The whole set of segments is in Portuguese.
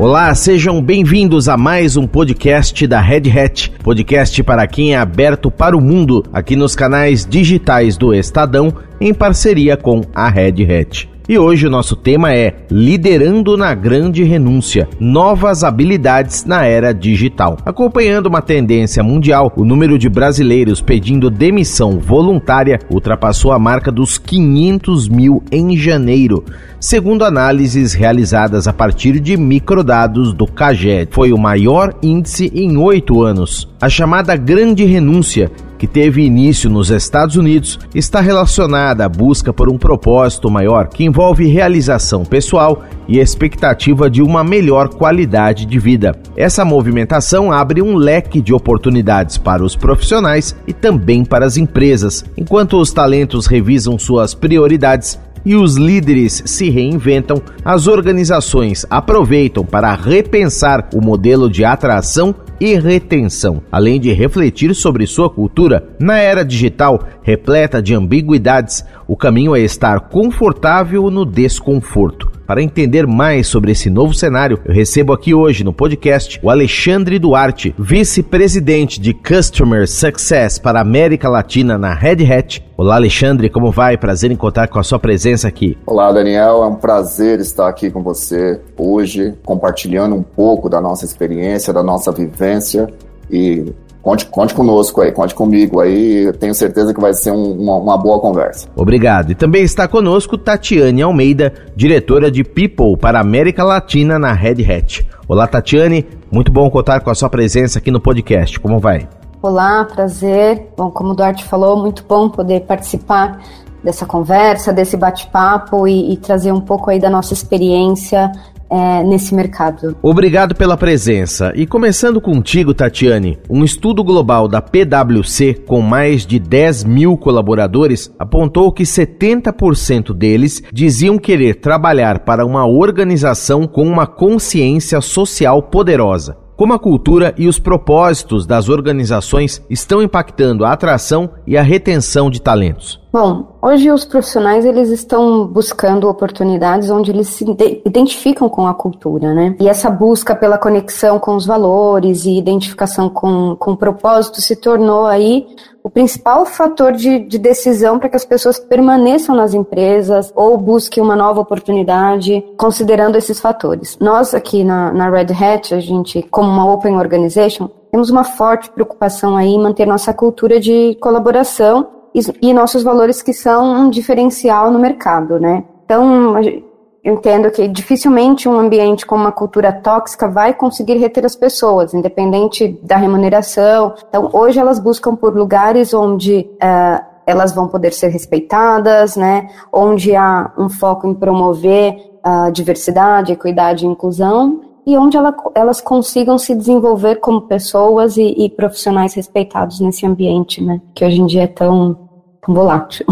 Olá, sejam bem-vindos a mais um podcast da Red Hat, podcast para quem é aberto para o mundo, aqui nos canais digitais do Estadão, em parceria com a Red Hat. E hoje o nosso tema é Liderando na Grande Renúncia Novas Habilidades na Era Digital. Acompanhando uma tendência mundial, o número de brasileiros pedindo demissão voluntária ultrapassou a marca dos 500 mil em janeiro segundo análises realizadas a partir de microdados do CAGED. Foi o maior índice em oito anos. A chamada Grande Renúncia que teve início nos Estados Unidos, está relacionada à busca por um propósito maior que envolve realização pessoal e expectativa de uma melhor qualidade de vida. Essa movimentação abre um leque de oportunidades para os profissionais e também para as empresas, enquanto os talentos revisam suas prioridades e os líderes se reinventam, as organizações aproveitam para repensar o modelo de atração e retenção, além de refletir sobre sua cultura. Na era digital, repleta de ambiguidades, o caminho é estar confortável no desconforto. Para entender mais sobre esse novo cenário, eu recebo aqui hoje no podcast o Alexandre Duarte, vice-presidente de Customer Success para América Latina na Red Hat. Olá, Alexandre, como vai? Prazer em contar com a sua presença aqui. Olá, Daniel, é um prazer estar aqui com você hoje, compartilhando um pouco da nossa experiência, da nossa vivência e Conte, conte conosco aí, conte comigo aí, eu tenho certeza que vai ser um, uma, uma, boa conversa. Obrigado. E também está conosco Tatiane Almeida, diretora de People para a América Latina na Red Hat. Olá, Tatiane, muito bom contar com a sua presença aqui no podcast. Como vai? Olá, prazer. Bom, como o Duarte falou, muito bom poder participar dessa conversa, desse bate-papo e, e trazer um pouco aí da nossa experiência é, nesse mercado. Obrigado pela presença. E começando contigo, Tatiane, um estudo global da PwC com mais de 10 mil colaboradores apontou que 70% deles diziam querer trabalhar para uma organização com uma consciência social poderosa. Como a cultura e os propósitos das organizações estão impactando a atração e a retenção de talentos? Bom, hoje os profissionais eles estão buscando oportunidades onde eles se identificam com a cultura, né? E essa busca pela conexão com os valores e identificação com, com o propósito se tornou aí o principal fator de, de decisão para que as pessoas permaneçam nas empresas ou busquem uma nova oportunidade, considerando esses fatores. Nós aqui na, na Red Hat, a gente, como uma Open Organization, temos uma forte preocupação aí em manter nossa cultura de colaboração e, nossos valores que são um diferencial no mercado, né? Então, eu entendo que dificilmente um ambiente com uma cultura tóxica vai conseguir reter as pessoas, independente da remuneração. Então, hoje elas buscam por lugares onde uh, elas vão poder ser respeitadas, né? Onde há um foco em promover a uh, diversidade, equidade e inclusão e onde ela, elas consigam se desenvolver como pessoas e, e profissionais respeitados nesse ambiente, né? Que hoje em dia é tão, tão volátil.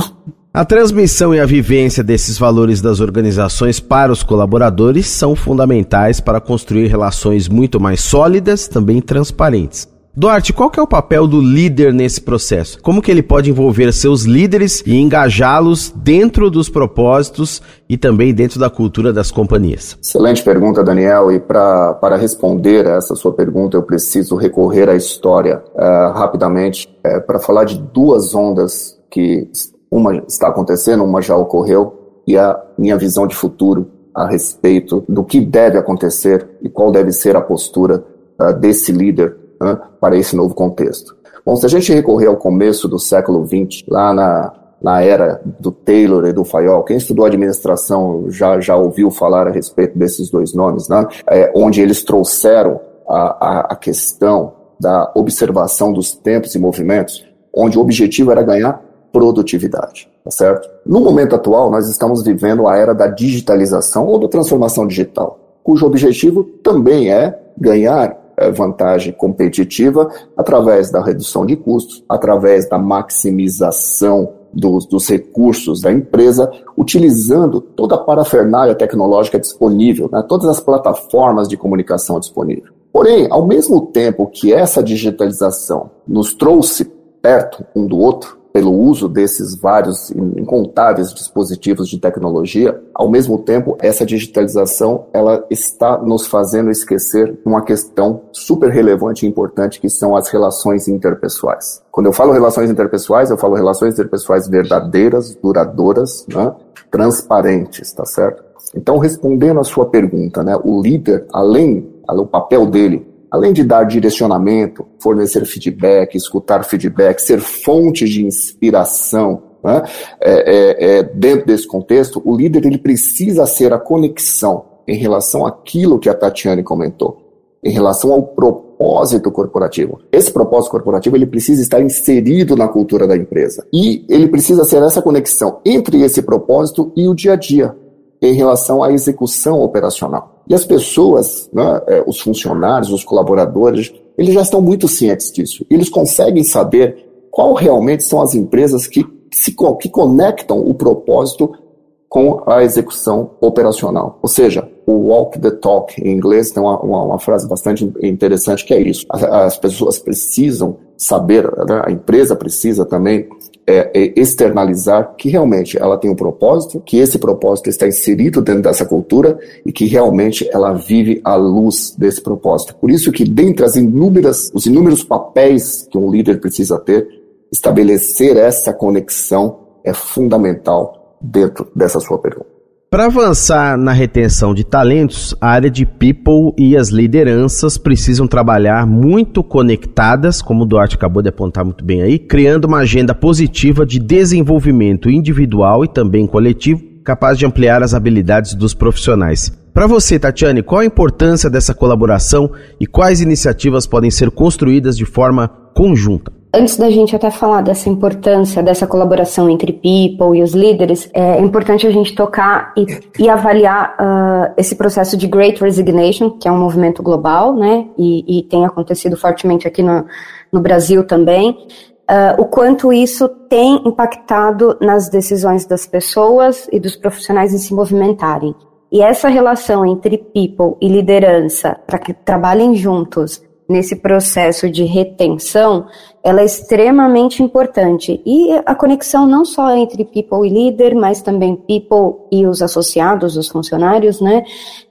A transmissão e a vivência desses valores das organizações para os colaboradores são fundamentais para construir relações muito mais sólidas, também transparentes. Duarte, qual que é o papel do líder nesse processo? Como que ele pode envolver seus líderes e engajá-los dentro dos propósitos e também dentro da cultura das companhias? Excelente pergunta, Daniel. E pra, para responder a essa sua pergunta, eu preciso recorrer à história uh, rapidamente uh, para falar de duas ondas que uma está acontecendo, uma já ocorreu, e a minha visão de futuro a respeito do que deve acontecer e qual deve ser a postura uh, desse líder uh, para esse novo contexto. Bom, se a gente recorrer ao começo do século XX, lá na, na era do Taylor e do Fayol, quem estudou administração já, já ouviu falar a respeito desses dois nomes, né? É, onde eles trouxeram a, a, a questão da observação dos tempos e movimentos, onde o objetivo era ganhar produtividade, tá certo? No momento atual, nós estamos vivendo a era da digitalização ou da transformação digital, cujo objetivo também é ganhar vantagem competitiva através da redução de custos, através da maximização dos, dos, recursos da empresa, utilizando toda a parafernália tecnológica disponível, né, todas as plataformas de comunicação disponíveis. Porém, ao mesmo tempo que essa digitalização nos trouxe perto um do outro, pelo uso desses vários incontáveis dispositivos de tecnologia, ao mesmo tempo, essa digitalização ela está nos fazendo esquecer uma questão super relevante e importante que são as relações interpessoais. Quando eu falo relações interpessoais, eu falo relações interpessoais verdadeiras, duradouras, né, transparentes, tá certo? Então, respondendo à sua pergunta, né, o líder, além, o papel dele além de dar direcionamento, fornecer feedback, escutar feedback, ser fonte de inspiração, né? é, é, é, dentro desse contexto, o líder ele precisa ser a conexão em relação àquilo que a Tatiane comentou, em relação ao propósito corporativo. Esse propósito corporativo ele precisa estar inserido na cultura da empresa e ele precisa ser essa conexão entre esse propósito e o dia a dia em relação à execução operacional. E as pessoas, né, é, os funcionários, os colaboradores, eles já estão muito cientes disso. Eles conseguem saber qual realmente são as empresas que, se, que conectam o propósito com a execução operacional. Ou seja, o walk the talk em inglês tem uma, uma, uma frase bastante interessante que é isso. As, as pessoas precisam saber, né, a empresa precisa também é, é externalizar que realmente ela tem um propósito, que esse propósito está inserido dentro dessa cultura e que realmente ela vive à luz desse propósito. Por isso que dentre as inúmeras, os inúmeros papéis que um líder precisa ter, estabelecer essa conexão é fundamental dentro dessa sua pergunta. Para avançar na retenção de talentos, a área de people e as lideranças precisam trabalhar muito conectadas, como o Duarte acabou de apontar muito bem aí, criando uma agenda positiva de desenvolvimento individual e também coletivo, capaz de ampliar as habilidades dos profissionais. Para você, Tatiane, qual a importância dessa colaboração e quais iniciativas podem ser construídas de forma conjunta? Antes da gente até falar dessa importância dessa colaboração entre people e os líderes, é importante a gente tocar e, e avaliar uh, esse processo de Great Resignation, que é um movimento global, né, e, e tem acontecido fortemente aqui no, no Brasil também, uh, o quanto isso tem impactado nas decisões das pessoas e dos profissionais em se movimentarem. E essa relação entre people e liderança, para que trabalhem juntos nesse processo de retenção, ela é extremamente importante. E a conexão não só entre people e líder, mas também people e os associados, os funcionários, né,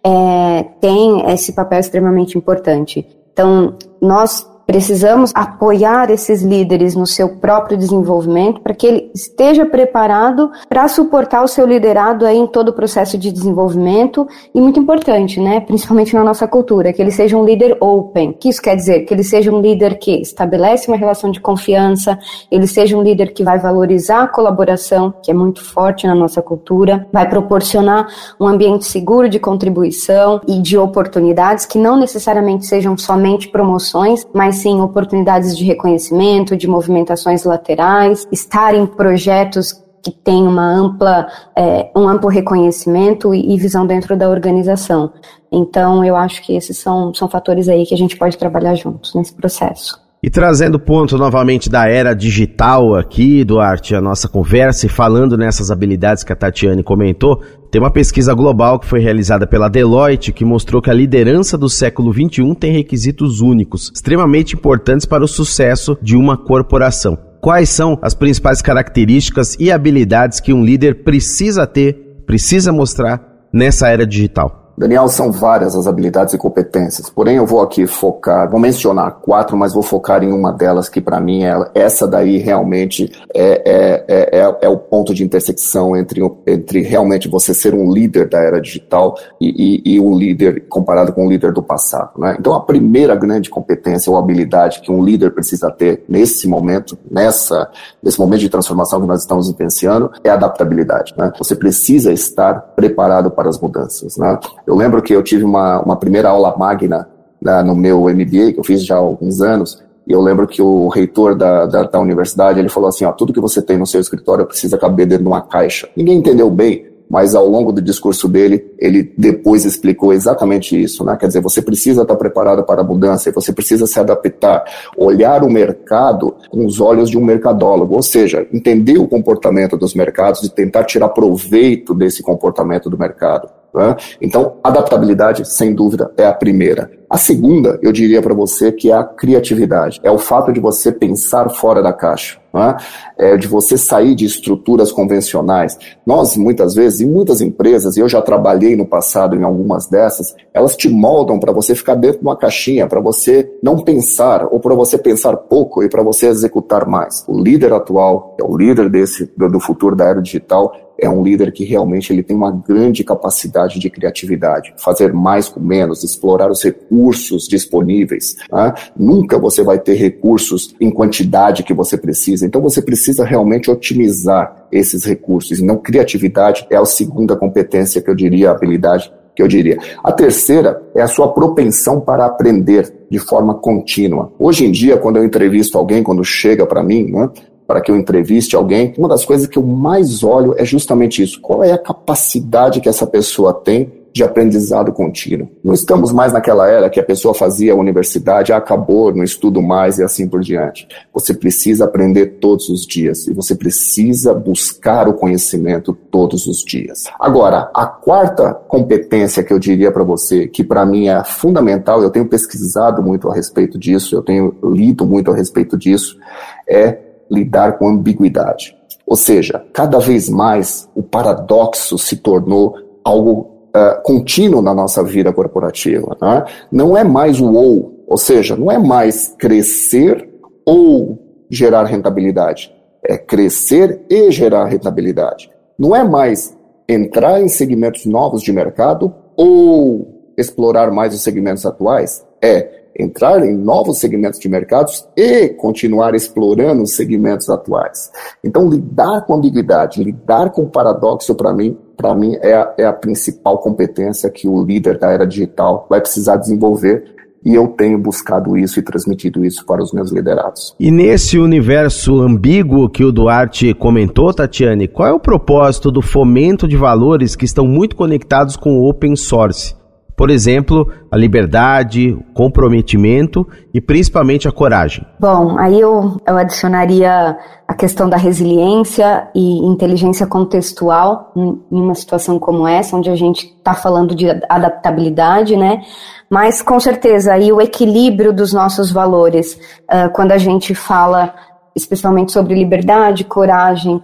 é, tem esse papel extremamente importante. Então, nós Precisamos apoiar esses líderes no seu próprio desenvolvimento para que ele esteja preparado para suportar o seu liderado aí em todo o processo de desenvolvimento e muito importante, né, principalmente na nossa cultura, que ele seja um líder open. O que isso quer dizer? Que ele seja um líder que estabelece uma relação de confiança, ele seja um líder que vai valorizar a colaboração, que é muito forte na nossa cultura, vai proporcionar um ambiente seguro de contribuição e de oportunidades que não necessariamente sejam somente promoções, mas sim oportunidades de reconhecimento, de movimentações laterais, estar em projetos que têm uma ampla, é, um amplo reconhecimento e, e, visão dentro da organização. Então, eu acho que esses são, são fatores aí que a gente pode trabalhar juntos nesse processo. E trazendo o ponto novamente da era digital aqui, Duarte, a nossa conversa e falando nessas habilidades que a Tatiane comentou, tem uma pesquisa global que foi realizada pela Deloitte que mostrou que a liderança do século XXI tem requisitos únicos, extremamente importantes para o sucesso de uma corporação. Quais são as principais características e habilidades que um líder precisa ter, precisa mostrar nessa era digital? Daniel, são várias as habilidades e competências, porém eu vou aqui focar, vou mencionar quatro, mas vou focar em uma delas que para mim é essa daí realmente é, é, é, é, é o ponto de intersecção entre, entre realmente você ser um líder da era digital e, e, e um líder comparado com um líder do passado. Né? Então a primeira grande competência ou habilidade que um líder precisa ter nesse momento, nessa, nesse momento de transformação que nós estamos vivenciando, é a adaptabilidade. Né? Você precisa estar preparado para as mudanças. Né? Eu lembro que eu tive uma, uma primeira aula magna né, no meu MBA, que eu fiz já há alguns anos, e eu lembro que o reitor da, da, da, universidade, ele falou assim, ó, tudo que você tem no seu escritório precisa caber dentro de uma caixa. Ninguém entendeu bem, mas ao longo do discurso dele, ele depois explicou exatamente isso, né? Quer dizer, você precisa estar preparado para a mudança, você precisa se adaptar, olhar o mercado com os olhos de um mercadólogo, ou seja, entender o comportamento dos mercados e tentar tirar proveito desse comportamento do mercado. Né? Então, adaptabilidade, sem dúvida, é a primeira. A segunda, eu diria para você que é a criatividade. É o fato de você pensar fora da caixa. Né? É de você sair de estruturas convencionais. Nós, muitas vezes, em muitas empresas, e eu já trabalhei no passado em algumas dessas, elas te moldam para você ficar dentro de uma caixinha, para você não pensar, ou para você pensar pouco e para você executar mais. O líder atual, é o líder desse do futuro da era digital, é um líder que realmente ele tem uma grande capacidade de criatividade, fazer mais com menos, explorar os recursos disponíveis. Né? Nunca você vai ter recursos em quantidade que você precisa, então você precisa realmente otimizar esses recursos. Então, criatividade é a segunda competência que eu diria, habilidade que eu diria. A terceira é a sua propensão para aprender de forma contínua. Hoje em dia, quando eu entrevisto alguém, quando chega para mim, né, para que eu entreviste alguém, uma das coisas que eu mais olho é justamente isso. Qual é a capacidade que essa pessoa tem de aprendizado contínuo? Não estamos mais naquela era que a pessoa fazia a universidade, acabou, não estudo mais e assim por diante. Você precisa aprender todos os dias e você precisa buscar o conhecimento todos os dias. Agora, a quarta competência que eu diria para você, que para mim é fundamental, eu tenho pesquisado muito a respeito disso, eu tenho lido muito a respeito disso, é lidar com ambiguidade. Ou seja, cada vez mais o paradoxo se tornou algo uh, contínuo na nossa vida corporativa. Né? Não é mais o ou, ou seja, não é mais crescer ou gerar rentabilidade. É crescer e gerar rentabilidade. Não é mais entrar em segmentos novos de mercado ou explorar mais os segmentos atuais. É entrar em novos segmentos de mercados e continuar explorando os segmentos atuais. Então, lidar com ambiguidade, lidar com paradoxo, para mim, para mim é a, é a principal competência que o líder da era digital vai precisar desenvolver e eu tenho buscado isso e transmitido isso para os meus liderados. E nesse universo ambíguo que o Duarte comentou, Tatiane, qual é o propósito do fomento de valores que estão muito conectados com o open source? Por exemplo, a liberdade, o comprometimento e principalmente a coragem. Bom, aí eu, eu adicionaria a questão da resiliência e inteligência contextual em uma situação como essa, onde a gente está falando de adaptabilidade, né? Mas com certeza aí o equilíbrio dos nossos valores, uh, quando a gente fala especialmente sobre liberdade, coragem,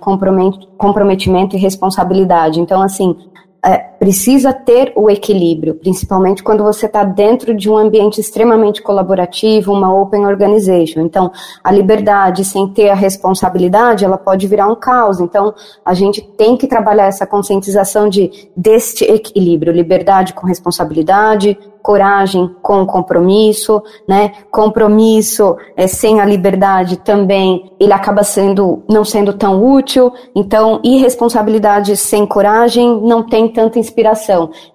comprometimento e responsabilidade. Então, assim, é, precisa ter o equilíbrio, principalmente quando você está dentro de um ambiente extremamente colaborativo, uma open organization. Então, a liberdade sem ter a responsabilidade, ela pode virar um caos. Então, a gente tem que trabalhar essa conscientização de deste equilíbrio, liberdade com responsabilidade, coragem com compromisso, né? Compromisso é, sem a liberdade também ele acaba sendo não sendo tão útil. Então, irresponsabilidade sem coragem não tem tanta inspiração.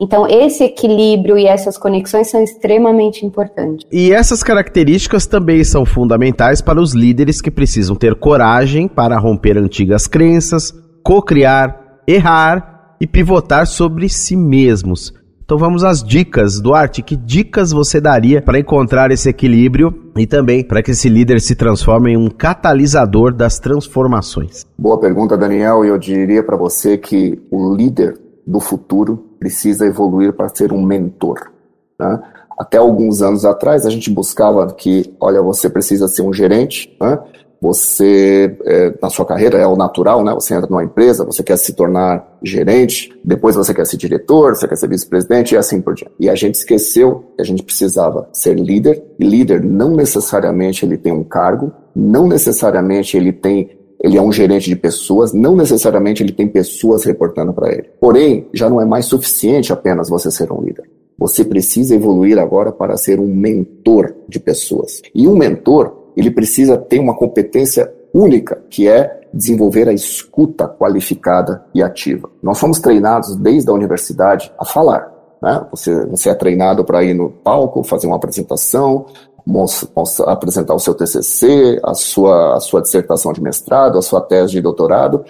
Então, esse equilíbrio e essas conexões são extremamente importantes. E essas características também são fundamentais para os líderes que precisam ter coragem para romper antigas crenças, co-criar, errar e pivotar sobre si mesmos. Então vamos às dicas. Duarte, que dicas você daria para encontrar esse equilíbrio e também para que esse líder se transforme em um catalisador das transformações? Boa pergunta, Daniel. E eu diria para você que o líder do futuro precisa evoluir para ser um mentor. Né? Até alguns anos atrás, a gente buscava que, olha, você precisa ser um gerente, né? você, é, na sua carreira, é o natural, né? Você entra numa empresa, você quer se tornar gerente, depois você quer ser diretor, você quer ser vice-presidente e assim por diante. E a gente esqueceu que a gente precisava ser líder, e líder não necessariamente ele tem um cargo, não necessariamente ele tem ele é um gerente de pessoas, não necessariamente ele tem pessoas reportando para ele. Porém, já não é mais suficiente apenas você ser um líder. Você precisa evoluir agora para ser um mentor de pessoas. E um mentor, ele precisa ter uma competência única, que é desenvolver a escuta qualificada e ativa. Nós somos treinados desde a universidade a falar. Né? Você, você é treinado para ir no palco, fazer uma apresentação, apresentar o seu TCC, a sua, a sua dissertação de mestrado, a sua tese de doutorado.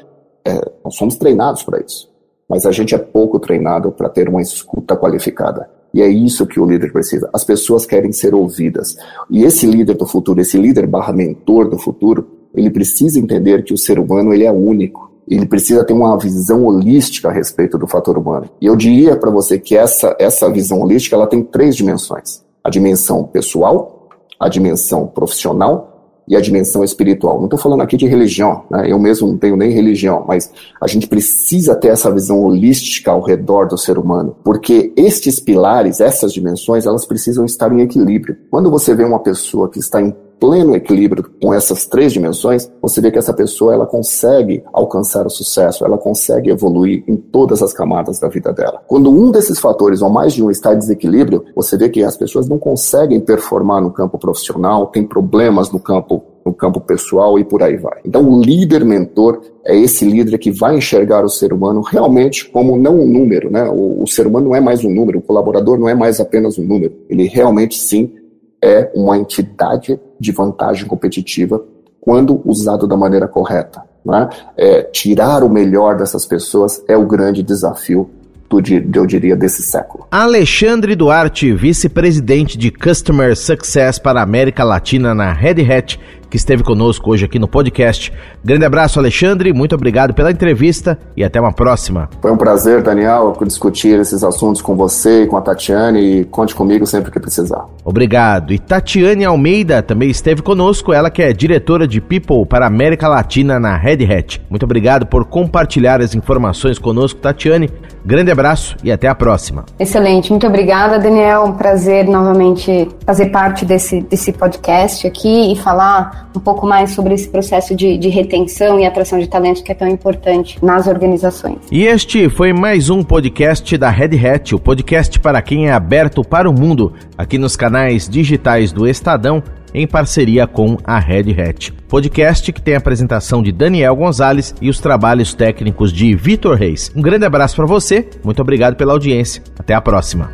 É, nós somos treinados para isso. Mas a gente é pouco treinado para ter uma escuta qualificada. E é isso que o líder precisa. As pessoas querem ser ouvidas. E esse líder do futuro, esse líder barra mentor do futuro, ele precisa entender que o ser humano ele é único. ele precisa ter uma visão holística a respeito do fator humano. E eu diria para você que essa, essa visão holística ela tem três dimensões: a dimensão pessoal, a dimensão profissional e a dimensão espiritual. Não estou falando aqui de religião, né? eu mesmo não tenho nem religião, mas a gente precisa ter essa visão holística ao redor do ser humano, porque estes pilares, essas dimensões, elas precisam estar em equilíbrio. Quando você vê uma pessoa que está em pleno equilíbrio com essas três dimensões, você vê que essa pessoa ela consegue alcançar o sucesso, ela consegue evoluir em todas as camadas da vida dela. Quando um desses fatores ou mais de um está em desequilíbrio, você vê que as pessoas não conseguem performar no campo profissional, tem problemas no campo no campo pessoal e por aí vai. Então, o líder mentor é esse líder que vai enxergar o ser humano realmente como não um número, né? O, o ser humano não é mais um número, o colaborador não é mais apenas um número. Ele realmente sim é uma entidade de vantagem competitiva quando usado da maneira correta. Né? É, tirar o melhor dessas pessoas é o grande desafio do, eu diria, desse século. Alexandre Duarte, vice-presidente de Customer Success para a América Latina na Red Hat, que esteve conosco hoje aqui no podcast. Grande abraço, Alexandre, muito obrigado pela entrevista e até uma próxima. Foi um prazer, Daniel, discutir esses assuntos com você e com a Tatiane e conte comigo sempre que precisar. Obrigado. E Tatiane Almeida também esteve conosco, ela que é diretora de People para a América Latina na Red Hat. Muito obrigado por compartilhar as informações conosco, Tatiane. Grande abraço e até a próxima. Excelente, muito obrigada, Daniel. Um prazer novamente fazer parte desse, desse podcast aqui e um pouco mais sobre esse processo de, de retenção e atração de talentos que é tão importante nas organizações. E este foi mais um podcast da Red Hat, o podcast para quem é aberto para o mundo, aqui nos canais digitais do Estadão, em parceria com a Red Hat. Podcast que tem a apresentação de Daniel Gonzalez e os trabalhos técnicos de Vitor Reis. Um grande abraço para você, muito obrigado pela audiência. Até a próxima.